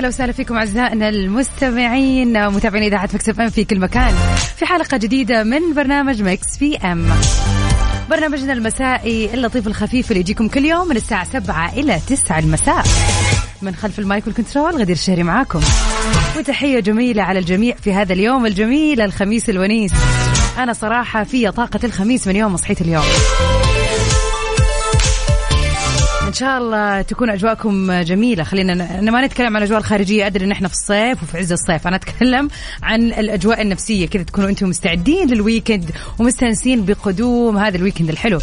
ويا هلا وسهلا فيكم أعزائنا المستمعين متابعين إذاعة Mix FM في كل مكان. في حلقة جديدة من برنامج Mix PM. برنامجنا المسائي اللطيف الخفيف اللي يجيكم كل يوم من الساعة 7 إلى 9 المساء. من خلف ال mic وال control غدير الشهري معاكم. وتحية جميلة على الجميع في هذا اليوم الجميل الخميس الونيس. أنا صراحة في طاقة الخميس من يوم صحيت اليوم. إن شاء الله تكون أجواءكم جميلة. خلينا ن- ما نتكلم عن الأجواء الخارجية أدري إن إحنا في الصيف وفي عز الصيف. أنا أتكلم عن الأجواء النفسية. كذا تكونوا أنتم مستعدين لل weekend ومستانسين بقدوم هذا ال weekend الحلو.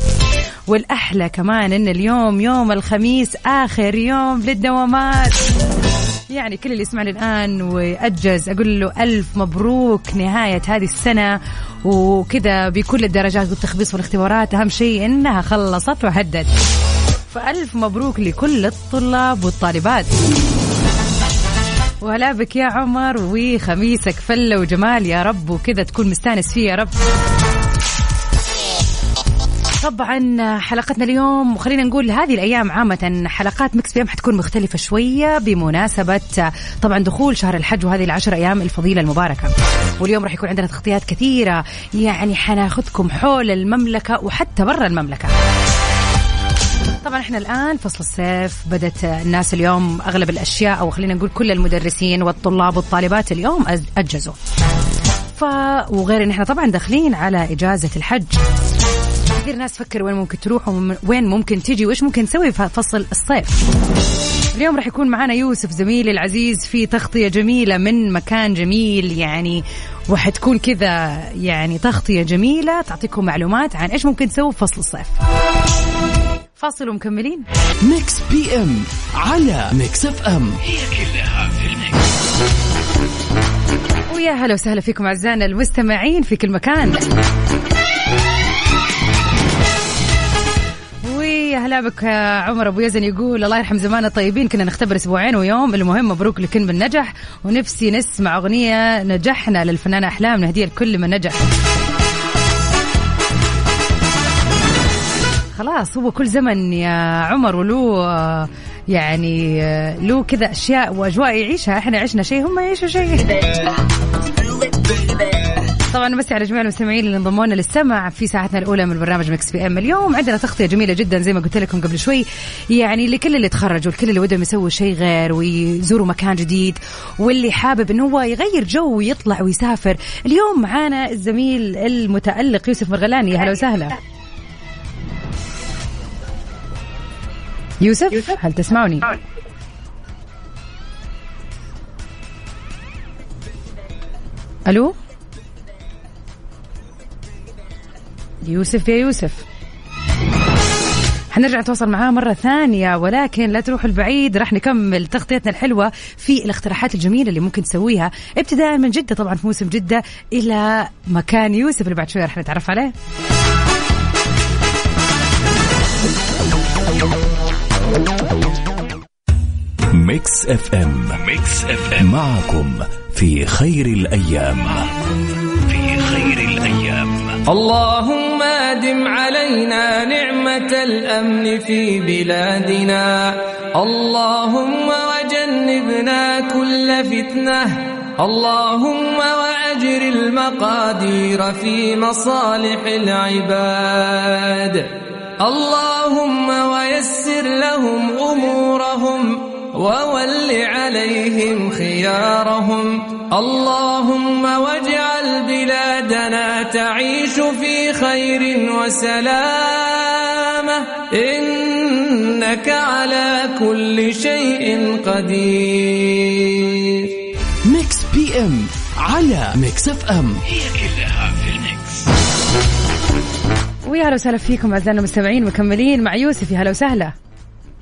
والأحلى كمان إن اليوم يوم الخميس آخر يوم للدوامات. يعني كل اللي يسمعني الآن وأجز أقول له ألف مبروك نهاية هذه السنة. وكذا بكل الدرجات والتخبيص والاختبارات. أهم شيء إنها خلصت وهدت فألف مبروك لكل الطلاب والطالبات. وهلا بك يا عمر وخميسك فلة وجمال يا رب وكذا تكون مستانس فيه يا رب. طبعا حلقتنا اليوم وخلينا نقول هذه الأيام عامة حلقات Mix PM حتكون مختلفة شوية بمناسبة طبعا دخول شهر الحج وهذه العشر أيام الفضيلة المباركة. واليوم راح يكون عندنا تغطيات كثيرة يعني حناخذكم حول المملكة وحتى برا المملكة. طبعا إحنا الآن فصل الصيف بدت الناس اليوم أغلب الأشياء أو خلينا نقول كل المدرسين والطلاب والطالبات اليوم أجزوا. ف وغير إن إحنا طبعا داخلين على إجازة الحج. كثير ناس تفكر وين ممكن تروح وين ممكن تجي وإيش ممكن نسوي في فصل الصيف. اليوم راح يكون معنا يوسف زميلي العزيز في تغطية جميلة من مكان جميل يعني وحتكون كذا يعني تغطية جميلة تعطيكم معلومات عن إيش ممكن تسوي في فصل الصيف. فاصل ومكملين. Mix PM على ميكس اف ام. هي كلها في ال Mix. ويا هلا وسهلا فيكم أعزائنا المستمعين في كل مكان. ويا هلا بك عمر أبو يزن يقول الله يرحم زماننا الطيبين كنا نختبر أسبوعين ويوم المهم مبروك لكل من نجح ونفسي نسمع أغنية نجحنا للفنانة أحلام نهديها لكل من نجح. خلاص هو كل زمن يا عمر وله يعني له كذا أشياء وأجواء يعيشها. إحنا عشنا شيء هم يعيشوا شيء. طبعا بمسي على جميع المستمعين اللي انضموا لنا للسمع في ساعتنا الأولى من برنامج Mix PM. اليوم عندنا تغطية جميلة جدا زي ما قلت لكم قبل شوي. يعني لكل اللي تخرجوا لكل اللي ودهم يسووا شيء غير ويزوروا مكان جديد واللي حابب إنه هو يغير جو ويطلع ويسافر. اليوم معانا الزميل المتألق يوسف مرغلاني. يا هلا وسهلا. يوسف هل تسمعني؟ ألو؟ يوسف يا يوسف. حنرجع نتواصل معاه مرة ثانية ولكن لا تروحوا البعيد راح نكمل تغطيتنا الحلوة في الاقتراحات الجميلة اللي ممكن تسويها ابتداء من جدة طبعا في موسم جدة إلى مكان يوسف اللي بعد شوية راح نتعرف عليه. Mix FM. Mix FM. معكم في خير الأيام. في خير الأيام. اللهم أدم علينا نعمة الأمن في بلادنا. اللهم وجنبنا كل فتنة. اللهم وأجر المقادير في مصالح العباد. اللهم ويسر لهم أمورهم وول عليهم خيارهم. اللهم واجعل بلادنا تعيش في خير وسلامة. إنك على كل شيء قدير. Mix PM على Mix FM. هي كلها في ال Mix. ويا هلا وسهلا فيكم أعزائنا المستمعين مكملين مع يوسف. يا هلا وسهلا.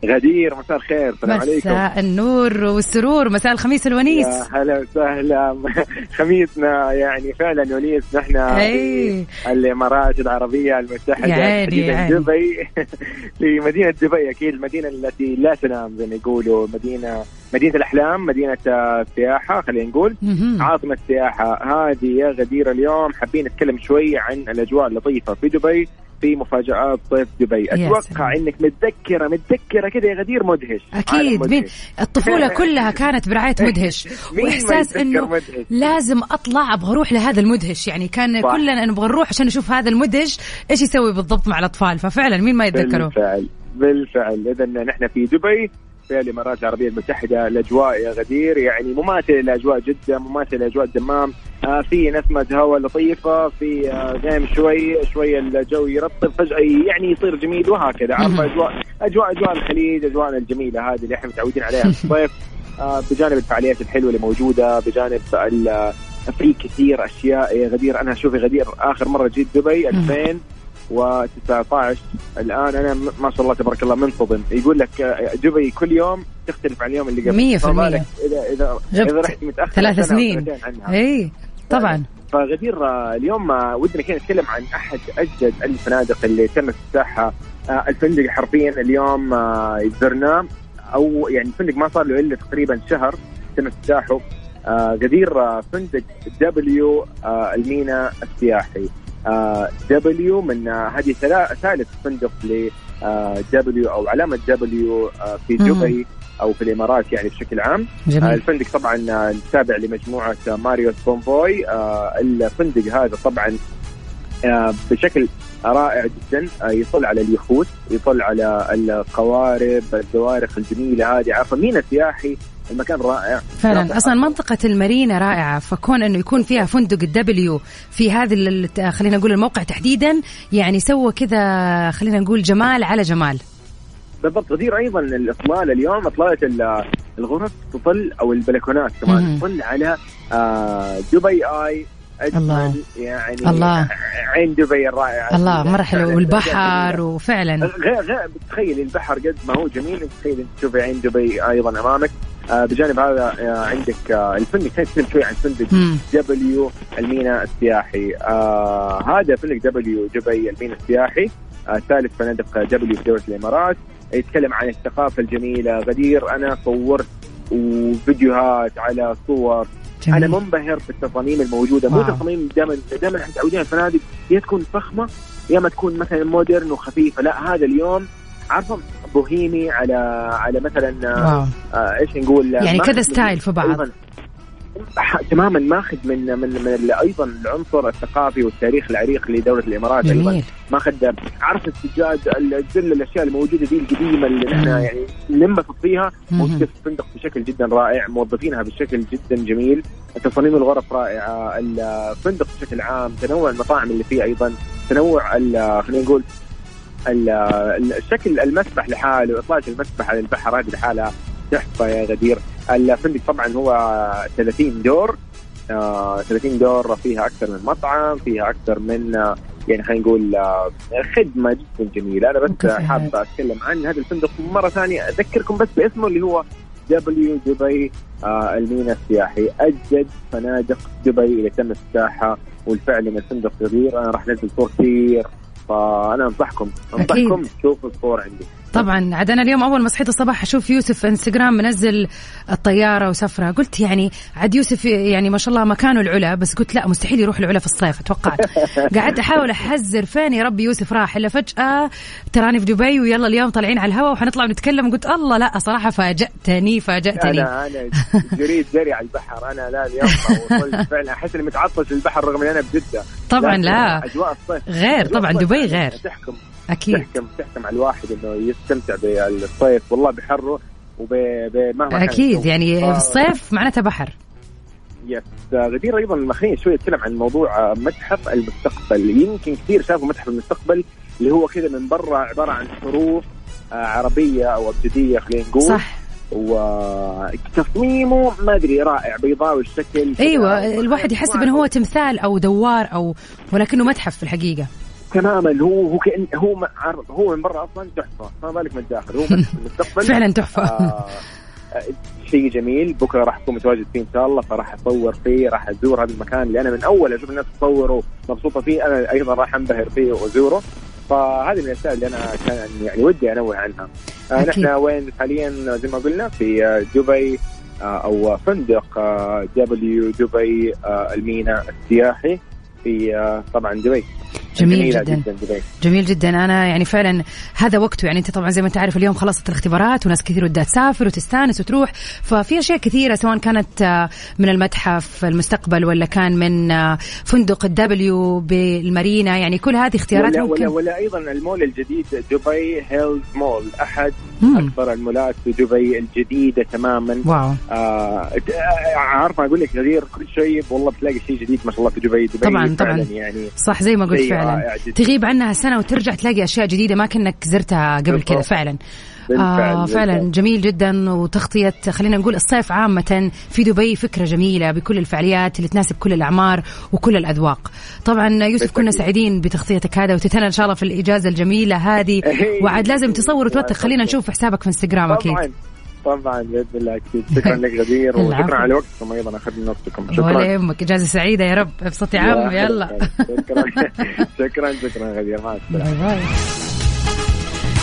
غدير مساء الخير. السلام عليكم. مساء النور والسرور. مساء الخميس الونيس. يا هلا وسهلا. خميسنا يعني فعلا ونيس. نحن أي. الإمارات العربية المتحدة عيني. دبي. في مدينة دبي أكيد المدينة التي لا تنام زي ما يقولوا. مدينة مدينة الأحلام مدينة السياحة خلينا نقول. مهم. عاصمة السياحة. هذه يا غدير اليوم. حابين نتكلم شوي عن الأجواء اللطيفة في دبي. في مفاجآت صيف دبي. سلام. أتوقع أنك متذكرة متذكرة كده يا غدير مدهش. أكيد. مدهش. مين؟ الطفولة كلها كانت برعاية مدهش. وإحساس إنه مدهش؟ لازم أطلع أبغى أروح لهذا المدهش. يعني كان صح. كلنا نبغى نروح عشان نشوف هذا المدهش إيش يسوي بالضبط مع الأطفال؟ ففعلا مين ما يتذكره؟ بالفعل. بالفعل. إذا نحن في دبي. في الامارات العربية المتحدة الأجواء يا غدير يعني مماثلة لاجواء جده مماثلة لاجواء الدمام. آه في نسمه هواء لطيفة. في آه غيم شوي شوي الجو يرطب فجأة يعني يصير جميل وهكذا. عارفة أجواء أجواء أجواء الخليج اجواءنا الجميلة هذه اللي إحنا متعودين عليها. في الصيف آه بجانب الفعاليات الحلوة اللي موجودة بجانب ال- في كثير أشياء يا غدير. أنا شوفي غدير آخر مرة جيت دبي 2019 الآن أنا ما شاء الله تبارك الله منتظم. يقول لك آه، دبي كل يوم تختلف عن اليوم اللي قبل. مية في فما المية. بالك إذا إذا إذا رحت متأخر ثلاث سنين. إي طبعا. فغدير آه، اليوم آه، ودنا كذا نتكلم عن أحد أجدد الفنادق اللي تم افتتاحها. آه، الفندق حرفيا اليوم آه، زرناه أو يعني الفندق ما صار له إلا تقريبا شهر تم افتتاحه. آه، غدير آه، فندق W آه، المينا السياحي. W من آه، هذه ثالث فندق ل W أو علامة W في. دبي أو في الإمارات يعني بشكل عام. آه، جميل الفندق طبعا آه، التابع لمجموعة آه، Marriott Bonvoy. آه، الفندق هذا طبعا آه، بشكل رائع جدا آه، يطل على اليخوت يطل على القوارب الزوارق الجميلة هذه. عارفه مينا سياحي المكان رائع فعلا. أصلا منطقة المارينا رائعة فكون إنه يكون فيها فندق ال W في هذه ال- خلينا نقول الموقع تحديدا يعني سوى كذا خلينا نقول جمال على جمال بالضبط غدير أيضا الاطلاله اليوم اطلاله ال- الغرف تطل أو البلكونات كمان. تطل على آه، دبي آي الله. يعني الله. عين دبي الرائعة الله مرة حلو. والبحر وفعلا غير غير تخيل البحر قد ما هو جميل تخيل انت تشوفي عين دبي أيضا أمامك بجانب هذا آه عندك آه الفندق خلينا نتكلم شوي عن فندق. W المينا السياحي. آه هذا فندق W دبي المينا السياحي. آه ثالث فنادق W في دولة الإمارات. يتكلم عن الثقافة الجميلة. غدير أنا صورت وفيديوهات على صور. جميل. أنا منبهر بالتصاميم الموجودة. مو. تصاميم دائما دائما إحنا متعودين الفنادق يا تكون فخمة يا ما تكون مثلا modern وخفيفة. لا هذا اليوم عارفه بوهيمي على على مثلا آه آه إيش نقول يعني ماخذ كذا ستايل في بعض. تماما ماخذ من من من أيضا العنصر الثقافي والتاريخ العريق لدولة الإمارات أيضا جميل ماخذ عارف السجاد ال- كل الأشياء الموجودة دي القديمة اللي نحن. يعني ننبسط فيها. موجوده في الفندق بشكل جدا رائع موظفينها بشكل جدا جميل تصاميم الغرف رائعة الفندق بشكل عام تنوع المطاعم اللي فيه أيضا تنوع خلينا نقول ال- ال- الشكل المسبح لحاله اطلاله المسبح على البحر هذه لحالها تحفة يا غدير. الفندق طبعا هو 30 دور. آه 30 دور فيها أكثر من مطعم فيها أكثر من آه يعني خلينا نقول آه خدمة جدا جميلة. أنا بس. حابه أتكلم عن هذا الفندق مرة ثانية. أذكركم بس باسمه اللي هو دبليو دبي آه المينا السياحي. اجدد فنادق دبي اللي تم افتتاحها والفعل من الفندق كبير أنا راح أنزل صور كثير. فأنا أنصحكم أنصحكم تشوفوا الصور عندي. طبعا. عاد أنا اليوم أول ما صحيت الصباح أشوف يوسف في إنستغرام منزل الطيارة وسفرة. قلت يعني عاد يوسف يعني ما شاء الله مكانه العلا بس قلت لا مستحيل يروح العلا في الصيف توقعت قعدت أحاول أحذر فين يا ربي يوسف راح. إلا فجأة تراني في دبي ويلا اليوم طالعين على الهواء وحنطلع ونتكلم. قلت الله لا صراحة فاجأتني فاجأتني. أنا أنا جريت جري على البحر. أنا لا اليوم فعلا. أحس إني متعطش البحر رغم إني أنا بجده طبعا لا. أجواء الصيف غير طبعا دبي غير. تحكم. أكيد. تحكم تحكم على الواحد إنه يستمتع بالصيف. والله بحره وبمهما أكيد. يعني الصيف معناتها بحر. يس غدير أيضا خليني شوي اتكلم عن موضوع آه، متحف المستقبل. يمكن كثير شافوا متحف المستقبل اللي هو كذا من برا عبارة عن حروف آه، عربية أو أبجدية خلينا نقول. صح. وتصميمه ما أدري رائع بيضاوي الشكل أيوه الواحد يحسب انه هو تمثال أو دوار أو ولكنه متحف في الحقيقة. تماما. هو هو كأن هو هو من برا أصلا تحفة. فما بالك من الداخل. هو المستقبل. فعلا تحفة. آه آه، شيء جميل. بكرة راح أكون متواجد فيه إن شاء الله. فراح أصور فيه راح أزور هذا المكان اللي أنا من أول أشوف الناس تصوره مبسوطة فيه. أنا أيضا راح أنبهر فيه وأزوره. فهذه من الأشياء اللي أنا كان يعني ودي أنوه عنها. آه. نحن وين حاليا؟ زي ما قلنا في آه، دبي آه، أو فندق آه، دبليو دبي آه، الميناء السياحي في آه، طبعا دبي. جميل جدا. جدا جميل جدا. أنا يعني فعلا هذا وقته يعني أنت طبعا زي ما انت عارف اليوم خلصت الاختبارات وناس كثير ودها تسافر وتستانس وتروح. ففي أشياء كثيرة سواء كانت آه، من المتحف المستقبل ولا كان من آه، فندق ال W بالمارينا. يعني كل هذه اختيارات ولا, ممكن. ولا, ولا أيضا المول الجديد Dubai Hills Mall. أحد مم. أكبر المولات في دبي الجديدة تماما. واو. آه عارفه أقول لك غدير كل شيء والله بتلاقي شيء جديد ما شاء الله في دبي. دبي طبعاً، فعلا طبعاً. يعني صح زي ما قلت شيء فعلا. تغيب عنها سنة وترجع تلاقي أشياء جديدة ما كأنك زرتها قبل كذا. فعلا بالفعل، آه فعلا بالفعل. جميل جدا وتغطية خلينا نقول الصيف عامة في دبي فكرة جميلة بكل الفعاليات اللي تناسب كل الأعمار وكل الأذواق طبعا يوسف كنا بالتأكيد. سعيدين بتغطيتك هذا وتتنا إن شاء الله في الإجازة الجميلة هذه إيه. وعاد لازم تصور وتوثق خلينا. نشوف حسابك في إنستغرام أكيد طبعا باذن الله أكيد. شكرا لك غدير. وشكرا على وقتكم أيضا أخذ من وقتكم. ولا شكرا يهمك. إجازة سعيدة يا رب. ابسط يا عم يلا. شكرا. شكرا. شكرا. غدير مع السلامة.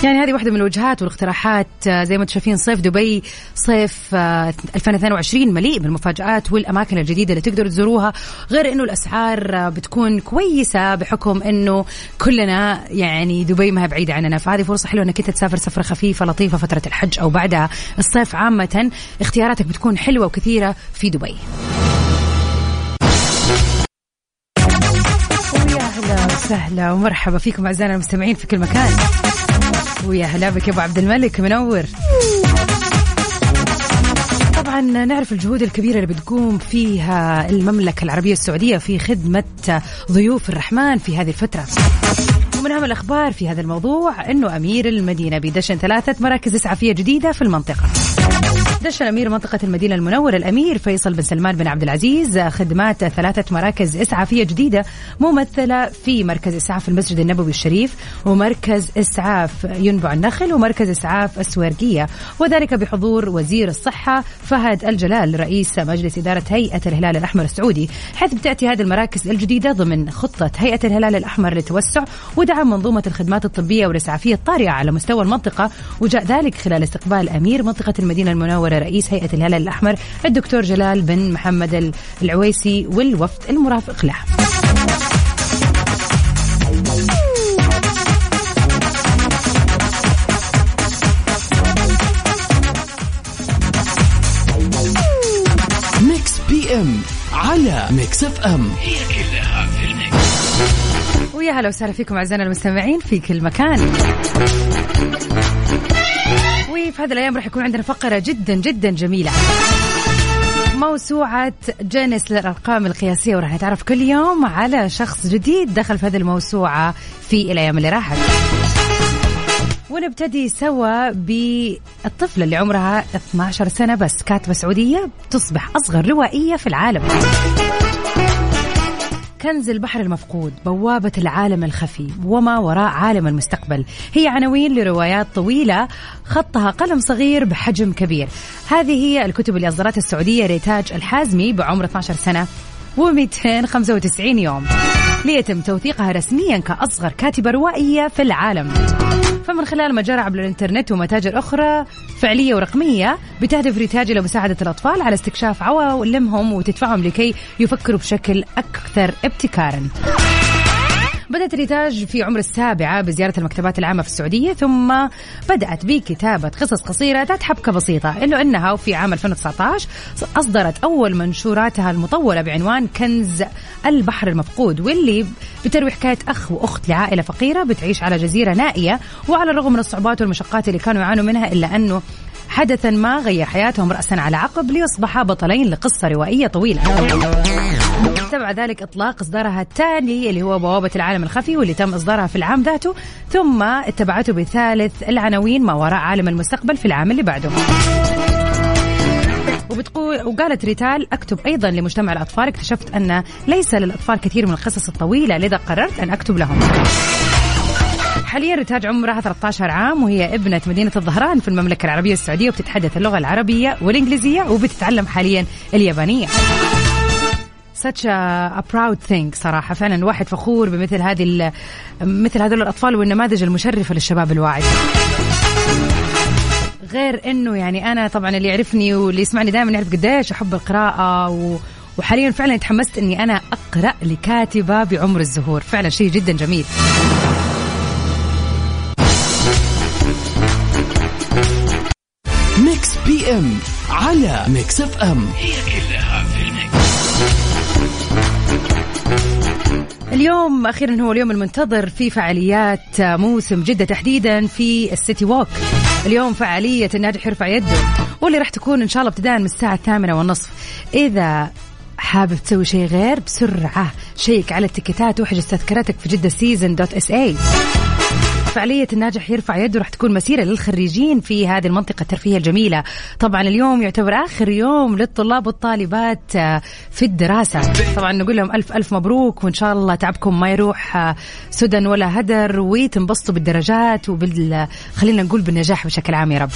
يعني هذه واحدة من الوجهات والاقتراحات آه، زي ما أنتم شايفين صيف دبي صيف آه، 2022 مليء بالمفاجآت والأماكن الجديدة اللي تقدروا تزوروها غير إنه الأسعار آه، بتكون كويسة بحكم إنه كلنا يعني دبي ما هي بعيدة عننا. فهذه فرصة حلوة إنك أنت تسافر سفرة خفيفة لطيفة فترة الحج أو بعدها. الصيف عامة اختياراتك بتكون حلوة وكثيرة في دبي. وسهلا ومرحبا فيكم أعزائنا المستمعين في كل مكان. ويا هلا بك يا أبو عبد الملك منور. طبعا نعرف الجهود الكبيرة اللي بتقوم فيها المملكة العربية السعودية في خدمة ضيوف الرحمن في هذه الفترة. ومن أهم الأخبار في هذا الموضوع أنه أمير المدينة بدشن ثلاثة مراكز إسعافية جديدة في المنطقة. دشن أمير منطقة المدينة المنورة الأمير فيصل بن سلمان بن عبد العزيز خدمات ثلاثة مراكز إسعافية جديدة ممثلة في مركز إسعاف المسجد النبوي الشريف ومركز إسعاف ينبع النخل ومركز إسعاف السويرقية وذلك بحضور وزير الصحة فهد الجلال رئيس مجلس إدارة هيئة الهلال الأحمر السعودي. حيث بتأتي هذه المراكز الجديدة ضمن خطة هيئة الهلال الأحمر للتوسع ودعم منظومة الخدمات الطبية والإسعافية الطارئة على مستوى المنطقة وجاء ذلك خلال استقبال أمير منطقة المدينة المنورة رئيس هيئة الهلال الأحمر الدكتور جلال بن محمد العويسي والوفد المرافق له Mix PM على Mix FM ويا هلا وسهلا فيكم أعزائنا المستمعين في كل مكان. وفي هذه الأيام راح يكون عندنا فقرة جدا جدا جميلة. موسوعة جينيس للأرقام القياسية وراح نتعرف كل يوم على شخص جديد دخل في هذه الموسوعة في الأيام اللي راحت. ونبتدي سوا بالطفلة اللي عمرها 12 سنة بس كاتبة سعودية تصبح أصغر روائية في العالم. كنز البحر المفقود بوابة العالم الخفي وما وراء عالم المستقبل. هي عناوين لروايات طويلة خطها قلم صغير بحجم كبير. هذه هي الكتب اللي أصدرتها السعودية ريتاج الحازمي بعمر 12 سنة و295 يوم. ليتم توثيقها رسميا كأصغر كاتبة روائية في العالم. فمن خلال مجارة عبر الإنترنت ومتاجر أخرى فعلية ورقمية بتهدف ريتاج إلى مساعدة الأطفال على استكشاف عوالمهم وتدفعهم لكي يفكروا بشكل أكثر ابتكارا. بدأت ريتاج في عمر السابعة بزيارة المكتبات العامة في السعودية ثم بدأت بكتابة قصص قصيرة ذات حبكة بسيطة إلا أنها في عام 2019 أصدرت أول منشوراتها المطولة بعنوان كنز البحر المفقود واللي بتروي حكاية أخ وأخت لعائلة فقيرة بتعيش على جزيرة نائية وعلى الرغم من الصعوبات والمشقات اللي كانوا يعانوا منها إلا أنه حدثا ما غير حياتهم رأسا على عقب ليصبحا بطلين لقصة روائية طويلة. تبع ذلك إطلاق إصدارها التالي اللي هو بوابة العالم الخفي واللي تم إصدارها في العام ذاته ثم اتبعته بثالث العناوين ما وراء عالم المستقبل في العام اللي بعده. وبتقول وقالت ريتال أكتب أيضا لمجتمع الأطفال اكتشفت أن ليس للأطفال كثير من القصص الطويلة لذا قررت أن أكتب لهم. حاليا ريتاج عمرها 13 عام وهي ابنة مدينة الظهران في المملكة العربية السعودية وبتتحدث اللغة العربية والإنجليزية وبتتعلم حاليا اليابانية. Such a, a proud thing صراحة فعلا الواحد فخور بمثل هذه مثل هذول الأطفال والنماذج المشرفة للشباب الواعي. غير إنه يعني أنا طبعا اللي يعرفني واللي يسمعني دائما يعرف قديش أحب القراءة و وحاليا فعلا تحمست إني أنا أقرأ لكاتبة بعمر الزهور. فعلا شيء جدا جميل. إم على ميكس إف إم. هي كلها في اليوم أخيرا هو اليوم المنتظر في فعاليات موسم جدة تحديدا في ال City Walk. اليوم فعالية الناجح يرفع يده واللي راح تكون إن شاء الله ابتداء من الساعة الثامنة والنصف. إذا حابب تسوي شيء غير بسرعة. شيك على التيكيتات واحجز تذكرتك في Jeddah Season dot SA فعالية الناجح يرفع يده راح تكون مسيرة للخريجين في هذه المنطقة الترفيهية الجميلة. طبعا اليوم يعتبر آخر يوم للطلاب والطالبات آه، في الدراسة. طبعا نقول لهم ألف ألف مبروك وإن شاء الله تعبكم ما يروح آه، سدى ولا هدر وتنبسطوا بالدرجات وبال خلينا نقول بالنجاح بشكل عام يا رب.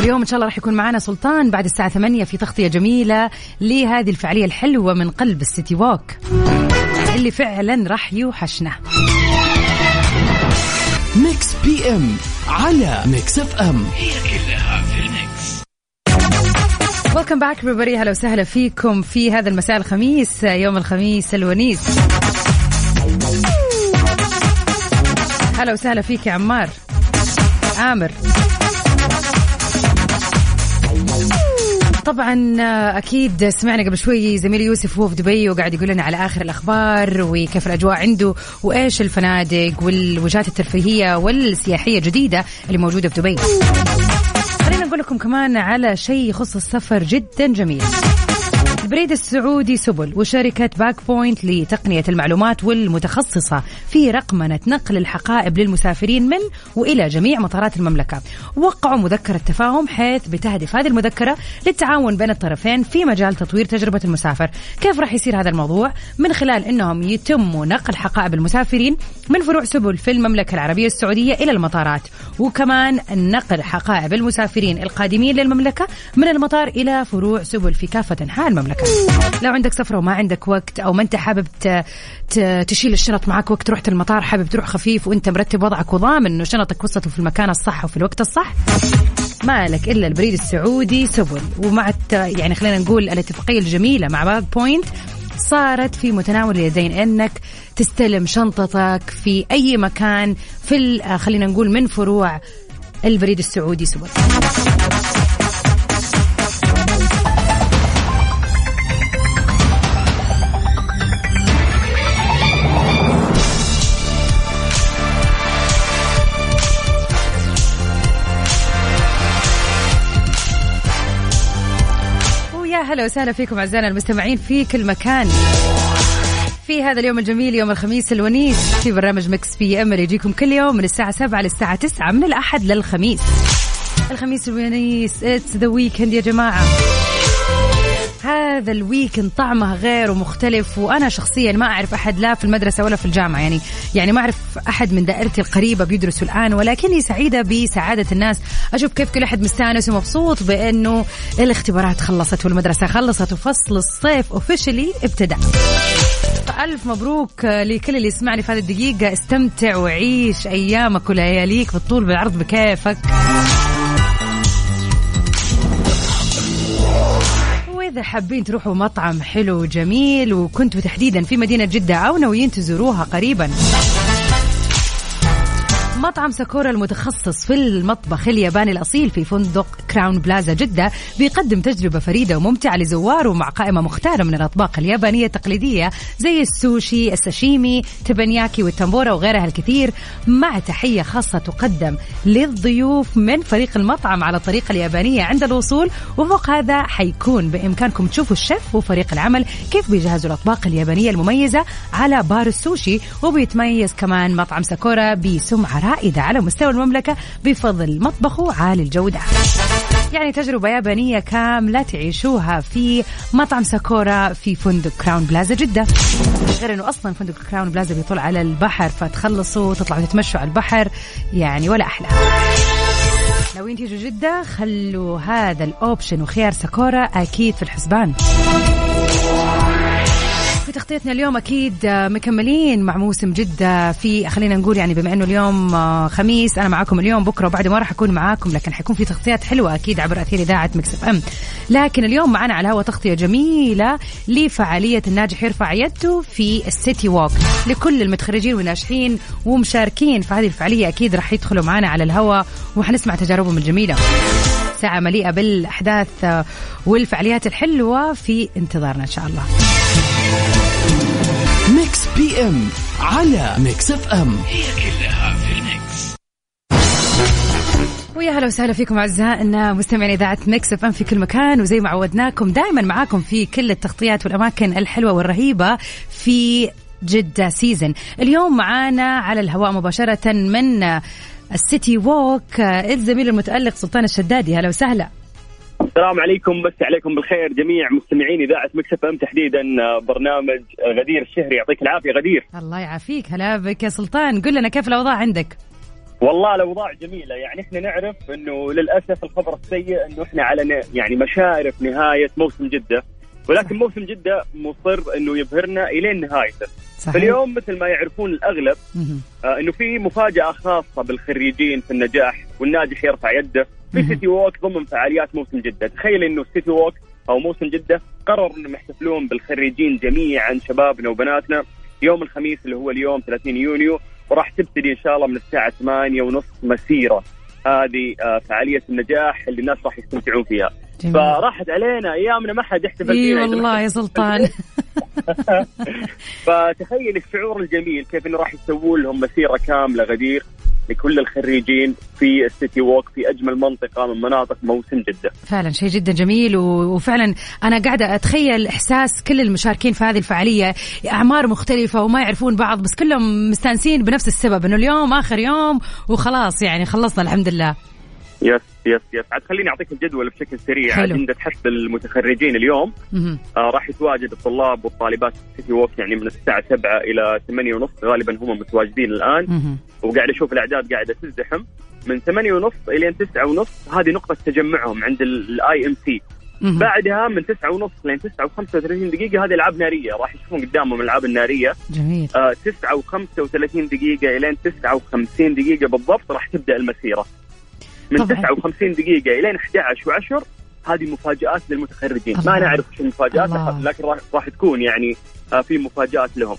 اليوم إن شاء الله راح يكون معنا سلطان بعد الساعة 8 في تغطية جميلة لهذه الفعالية الحلوة من قلب السيتي ووك. اللي فعلا راح يوحشنا. Mix PM على Mix FM. هي كلها في ال Mix. welcome back everybody هلا وسهلا فيكم في هذا المساء الخميس يوم الخميس الونيس. هلا وسهلا فيك يا عمار. عامر. طبعا أكيد سمعنا قبل شوي زميلي يوسف هو في دبي وقاعد يقول لنا على آخر الأخبار وكيف الأجواء عنده وإيش الفنادق والوجهات الترفيهية والسياحية الجديدة اللي موجودة في دبي. خلينا نقول لكم كمان على شيء يخص السفر جدا جميل. البريد السعودي سبل وشركة BagPoint لتقنية المعلومات والمتخصصة في رقمنة نقل الحقائب للمسافرين من وإلى جميع مطارات المملكة. وقعوا مذكرة تفاهم حيث بتهدف هذه المذكرة للتعاون بين الطرفين في مجال تطوير تجربة المسافر. كيف راح يصير هذا الموضوع؟ من خلال أنهم يتم نقل حقائب المسافرين من فروع سبل في المملكة العربية السعودية إلى المطارات وكمان نقل حقائب المسافرين القادمين للمملكة من المطار إلى فروع سبل في كافة أنحاء المملكة. لو عندك سفرة وما عندك وقت أو ما أنت حابب تشيل الشنط معك وقت رحت المطار حابب تروح خفيف وأنت مرتب وضعك وضامن إنه شنطك وصلت في المكان الصح وفي الوقت الصح. ما لك إلا البريد السعودي سبل. ومع يعني خلينا نقول الاتفاقية الجميلة مع BagPoint صارت في متناول اليدين. إنك تستلم شنطتك في أي مكان في خلينا نقول من فروع البريد السعودي سبل. هلا وسهلا فيكم أعزائنا المستمعين في كل مكان. في هذا اليوم الجميل يوم الخميس الونيس في برنامج Mix PM اللي يجيكم كل يوم من الساعة 7 للساعة 9 من الأحد للخميس. الخميس الونيس it's the weekend يا جماعة. هذا ال weekend طعمه غير ومختلف وأنا شخصيا ما أعرف أحد لا في المدرسة ولا في الجامعة يعني يعني ما أعرف أحد من دائرتي القريبة بيدرسوا الآن ولكني سعيدة بسعادة الناس. أشوف كيف كل أحد مستأنس ومبسوط بأنه الاختبارات خلصت والمدرسة خلصت وفصل الصيف اوفيشلي ابتدى ألف مبروك لكل اللي يسمعني في هذه الدقيقة. استمتع وعيش أيامك ولياليك بالطول بالعرض بكيفك. إذا حابين تروحوا مطعم حلو وجميل وكنتوا تحديدا في مدينة جدة أو ناويين تزوروها قريبا. مطعم ساكورا المتخصص في المطبخ الياباني الأصيل في فندق كراون بلازا جدة بيقدم تجربة فريدة وممتعة لزواره مع قائمة مختارة من الأطباق اليابانية التقليدية زي السوشي الساشيمي تيبنياكي والتمبورا وغيرها الكثير مع تحية خاصة تقدم للضيوف من فريق المطعم على الطريقة اليابانية عند الوصول وفوق هذا حيكون بإمكانكم تشوفوا الشيف وفريق العمل كيف بيجهزوا الأطباق اليابانية المميزة على بار السوشي وبيتميز كمان مطعم ساكورا بسمعة رائدة على مستوى المملكة بفضل مطبخه عالي الجودة. يعني تجربة يابانية كاملة تعيشوها في مطعم ساكورا في فندق كراون بلازا جدة. غير إنه أصلا فندق كراون بلازا بيطل على البحر فتخلصوا تطلعوا تتمشوا على البحر يعني ولا أحلى. ناويين تيجوا جدة خلوا هذا ال option وخيار ساكورا أكيد في الحسبان. تغطيتنا اليوم أكيد مكملين مع موسم جدة في خلينا نقول يعني بما إنه اليوم خميس أنا معاكم اليوم بكرة وبعد ما راح أكون معاكم لكن حيكون في تغطيات حلوة أكيد عبر أثير إذاعة Mix FM. لكن اليوم معنا على الهواء تغطية جميلة لفعالية الناجح يرفع يده في ال City Walk. لكل المتخرجين والناجحين ومشاركين في هذه الفعالية أكيد راح يدخلوا معنا على الهواء وحنسمع تجاربهم الجميلة. ساعة مليئة بالأحداث والفعاليات الحلوة في انتظارنا إن شاء الله. PM على Mix FM هي كلها في ال Mix ويا هلا وسهلا فيكم أعزائنا مستمعين إذاعة Mix FM في كل مكان. وزي ما عودناكم دائما معاكم في كل التغطيات والأماكن الحلوة والرهيبة في Jeddah Season اليوم معانا على الهواء مباشرة من ال City Walk الزميل المتألق سلطان الشدادي. هلا وسهلا. السلام عليكم مسي عليكم بالخير جميع مستمعين إذاعة مكسف إم تحديدا برنامج غدير الشهري. يعطيك العافية غدير. الله يعافيك. هلا بك يا سلطان. قل لنا كيف الأوضاع عندك؟ والله الأوضاع جميلة. يعني إحنا نعرف إنه للأسف الخبر السيء إنه إحنا على يعني مشارف نهاية موسم جدة. ولكن موسم جدة مصر إنه يبهرنا إلين نهايته. صحيح. فاليوم مثل ما يعرفون الأغلب. آه إنه في مفاجأة خاصة بالخريجين في النجاح والناجح يرفع يده. في. سيتي ووك ضمن فعاليات موسم جدة. تخيل إنه سيتي ووك أو موسم جدة قرروا إنهم يحتفلون بالخريجين جميعا شبابنا وبناتنا. يوم الخميس اللي هو اليوم 30 يونيو وراح تبتدي إن شاء الله من الساعة 8 ونص مسيرة. هذه آه، فعالية النجاح اللي الناس راح يستمتعون فيها. جميل. فراحت علينا ايامنا ما حد يحتفل إي والله يا سلطان. فتخيل الشعور الجميل كيف إنه راح يسووا لهم مسيرة كاملة غدير. لكل الخريجين في ال City Walk في أجمل منطقة من مناطق موسم جدة. فعلا شيء جدا جميل وفعلا أنا قاعدة أتخيل إحساس كل المشاركين في هذه الفعالية أعمار مختلفة وما يعرفون بعض بس كلهم مستانسين بنفس السبب إنه اليوم آخر يوم وخلاص يعني خلصنا الحمد لله yes yes yes. عاد خليني أعطيك الجدول بشكل سريع. حلو. أجندة المتخرجين اليوم. آه راح يتواجد الطلاب والطالبات في ال City Walk يعني من الساعة 7 إلى 8 ونص. غالبا هم متواجدين الآن. وقاعد أشوف الأعداد قاعدة تزدحم من 8 ونص إلى 9 ونص هذه نقطة تجمعهم عند ال IMC. بعدها من 9 ونص لين 9 و35 دقيقة هذه ألعاب نارية. راح يشوفون قدامهم الالعاب النارية. جميل. آه 9 و35 دقيقة إلين 59 دقيقة بالضبط راح تبدأ المسيرة. من طبعاً. 59 دقيقة إلين 11 و10 هذه مفاجآت للمتخرجين الله. ما نعرف إيش المفاجآت. لكن راح راح تكون يعني آه في مفاجآت لهم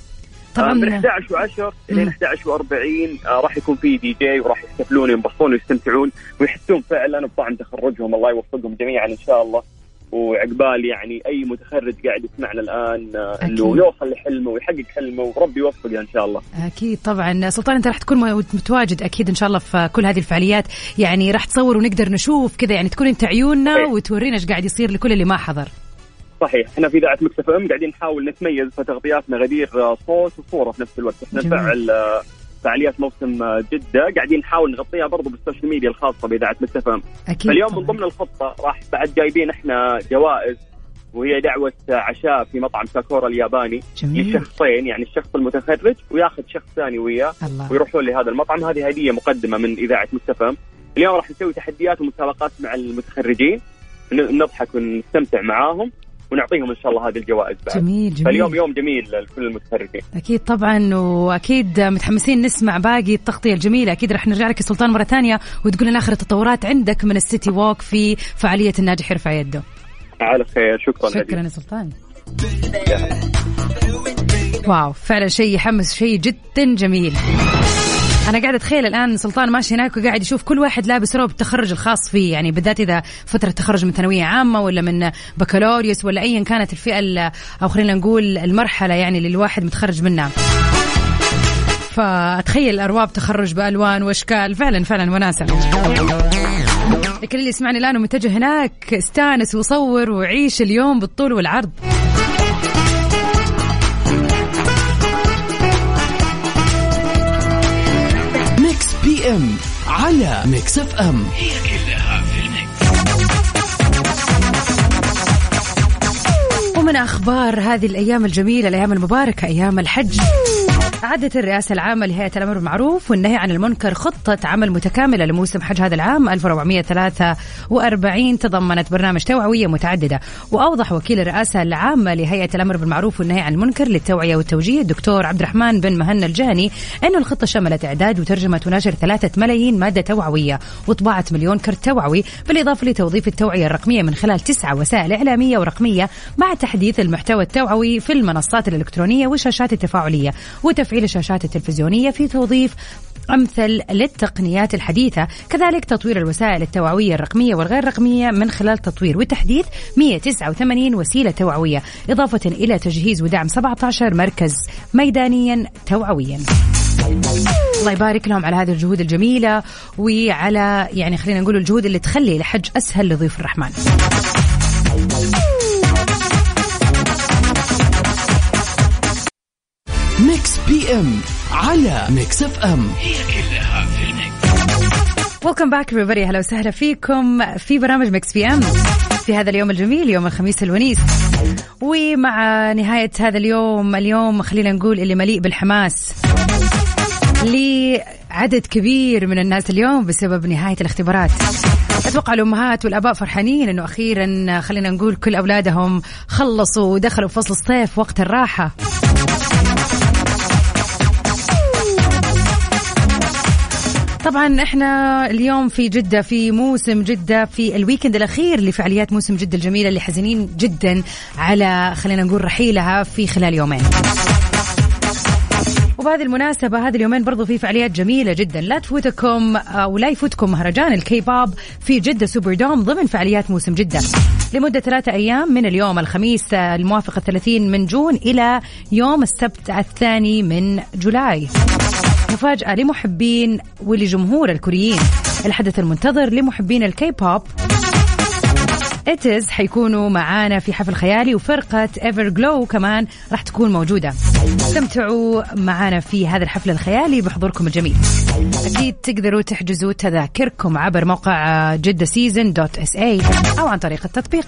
آه من طبعا 11 و10 إلين مم. 11 و40 آه راح يكون في دي جي وراح يحتفلون وينبسطون ويستمتعون ويحسون فعلا بطعم تخرجهم الله يوفقهم جميعا إن شاء الله وعقبال يعني أي متخرج قاعد يسمعنا الآن آه. إنه يوصل لحلمه ويحقق حلمه وربي يوفقه إن شاء الله أكيد طبعا سلطان أنت راح تكون متواجد أكيد إن شاء الله في كل هذه الفعاليات يعني راح تصور ونقدر نشوف كذا يعني تكون أنت عيوننا. وتورينا إيش قاعد يصير لكل اللي ما حضر صحيح إحنا في إذاعة Mix FM قاعدين نحاول نتميز في تغطياتنا غدير آه، صوت وصورة في نفس الوقت إحنا. نفعل آه، فعاليات موسم آه، جدة. قاعدين نحاول نغطيها برضو بال social media الخاصة بإذاعة Mix FM أكيد فاليوم طبعاً. من ضمن الخطة راح بعد جايبين إحنا جوائز وهي دعوة عشاء في مطعم ساكورا الياباني. جميل. لشخصين يعني الشخص المتخرج وياخذ شخص ثاني وياه الله. ويروحون لهذا المطعم. هذه هدية مقدمة من إذاعة Mix FM اليوم راح نسوي تحديات ومسابقات مع المتخرجين. نضحك ونستمتع معاهم. ونعطيهم إن شاء الله هذه الجوائز بعد. جميل جميل. فاليوم يوم جميل لكل المتخرجين أكيد طبعا وأكيد متحمسين نسمع باقي التغطية الجميلة. أكيد رح نرجع لك يا سلطان مرة ثانية وتقول لنا آخر التطورات عندك من السيتي ووك في فعالية الناجح يرفع يده. على خير شكرا شكرا يا سلطان. واو فعلا شيء يحمس شيء جدا جميل. أنا قاعد أتخيل الآن سلطان ماشي هناك وقاعد يشوف كل واحد لابس روب التخرج الخاص فيه يعني بالذات إذا فترة تخرج من ثانوية عامة ولا من بكالوريوس ولا ايا كانت الفئة ال- أو خلينا نقول المرحلة يعني اللي الواحد متخرج منها. فأتخيل أرواب تخرج بألوان وأشكال فعلا فعلا وناسة. لكن اللي يسمعني الآن ومتجه هناك استانس وصور وعيش اليوم بالطول والعرض. PM على Mix FM هي كلها في ال mix. ومن أخبار هذه الأيام الجميلة الأيام المباركة أيام الحج أعدت الرئاسة العامة لهيئة الأمر بالمعروف والنهي عن المنكر خطة عمل متكاملة لموسم حج هذا العام 1443 تضمنت برنامج توعوية متعددة. وأوضح وكيل الرئاسة العامة لهيئة الأمر بالمعروف والنهي عن المنكر للتوعية والتوجيه الدكتور عبد الرحمن بن مهنا الجهني أن الخطة شملت إعداد وترجمة ونشر ثلاثة ملايين مادة توعوية وطباعة مليون كرت توعوي بالإضافة لتوظيف التوعية الرقمية من خلال تسعة وسائل إعلامية ورقمية مع تحديث المحتوى التوعوي في المنصات الإلكترونية والشاشات التفاعلية. وتفعيل الشاشات التلفزيونية في توظيف أمثل للتقنيات الحديثة كذلك تطوير الوسائل التوعوية الرقمية والغير رقمية من خلال تطوير وتحديث 189 وسيلة توعوية إضافة إلى تجهيز ودعم 17 مركز ميدانيا توعويا. الله يبارك لهم على هذه الجهود الجميلة وعلى يعني خلينا نقول الجهود اللي تخلي الحج أسهل لضيوف الرحمن. PM على Mix FM Welcome back everybody. هلا وسهلا فيكم في برامج Mix PM في هذا اليوم الجميل يوم الخميس الونيس. ومع نهاية هذا اليوم اليوم خلينا نقول اللي مليء بالحماس لعدد كبير من الناس اليوم بسبب نهاية الاختبارات. أتوقع الأمهات والآباء فرحانين إنه أخيرا خلينا نقول كل أولادهم خلصوا ودخلوا فصل الصيف وقت الراحة. طبعا إحنا اليوم في جدة في موسم جدة في ال weekend الأخير لفعاليات موسم جدة الجميلة اللي حزينين جدا على خلينا نقول رحيلها في خلال يومين. وبهذه المناسبة هذه اليومين برضو في فعاليات جميلة جدا. لا تفوتكم أو لا يفوتكم مهرجان الكي باب في جدة Super Dome ضمن فعاليات موسم جدة. لمدة ثلاثة أيام من اليوم الخميس الموافق 30 من June إلى يوم السبت الثاني من July. مفاجأة لمحبين ولجمهور الكوريين. الحدث المنتظر لمحبين ال K-pop ATEEZ حيكونوا معانا في حفل خيالي وفرقة Everglow كمان راح تكون موجودة. استمتعوا معانا في هذا الحفل الخيالي بحضوركم الجميل. أكيد تقدروا تحجزوا تذاكركم عبر موقع جدة season dot SA أو عن طريق التطبيق.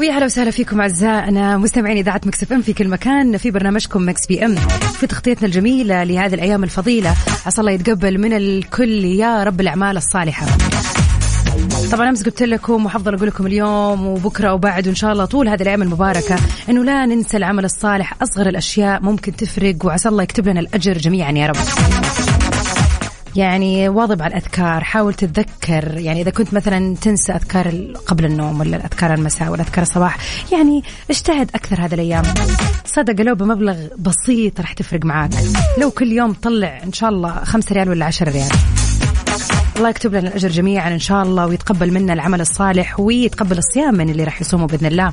ويا هلا وسهلا فيكم أعزائنا مستمعين إذاعة Mix FM في كل مكان في برنامجكم Mix PM. في تغطيتنا الجميلة لهذه الأيام الفضيلة عسى الله يتقبل من الكل يا رب الأعمال الصالحة. طبعا أمس قلت لكم وحفضل أقول لكم اليوم وبكرة وبعد وإن شاء الله طول هذه الأيام المباركة إنه لا ننسى العمل الصالح أصغر الأشياء ممكن تفرق وعسى الله يكتب لنا الأجر جميعا يا رب. يعني واظب على الأذكار. حاول تتذكر يعني إذا كنت مثلا تنسى أذكار قبل النوم ولا الأذكار المساء ولا أذكار الصباح يعني اجتهد أكثر هذه الأيام. صدق لو بمبلغ بسيط راح تفرق معاك. لو كل يوم طلع إن شاء الله خمسة ريال ولا عشرة ريال. الله يكتب لنا الأجر جميعا إن شاء الله ويتقبل منا العمل الصالح ويتقبل الصيام من اللي راح يصوموا بإذن الله.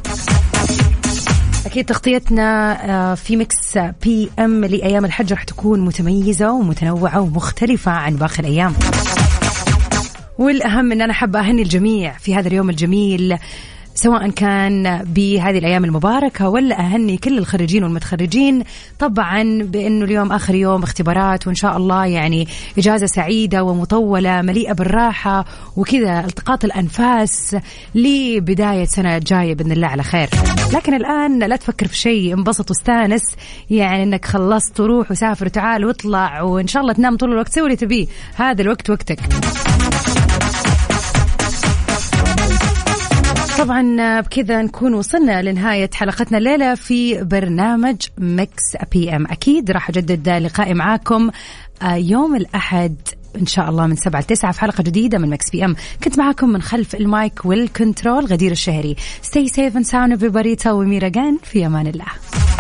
أكيد تغطيتنا آه، في Mix PM لأيام الحج راح تكون متميزة ومتنوعة ومختلفة عن باقي الأيام. والأهم أن أنا حابة أهني الجميع في هذا اليوم الجميل. سواء كان بهذه الأيام المباركة ولا أهني كل الخريجين والمتخرجين. طبعا بأنه اليوم آخر يوم اختبارات وإن شاء الله يعني إجازة سعيدة ومطولة مليئة بالراحة وكذا التقاط الأنفاس لبداية سنة جاية بإذن الله على خير. لكن الآن لا تفكر في شيء انبسط واستانس. يعني إنك خلصت وروح وسافر وتعال واطلع وإن شاء الله تنام طول الوقت. سوي اللي تبيه. هذا الوقت وقتك. طبعا بكذا نكون وصلنا لنهاية حلقتنا الليلة في برنامج Mix PM أكيد راح أجدد لقائي معاكم آه، يوم الأحد إن شاء الله من سبعة لتسعة في حلقة جديدة من Mix PM كنت معاكم من خلف ال mic وال control غدير الشهري. Stay safe and sound everybody. تسوي ميرا في أمان الله.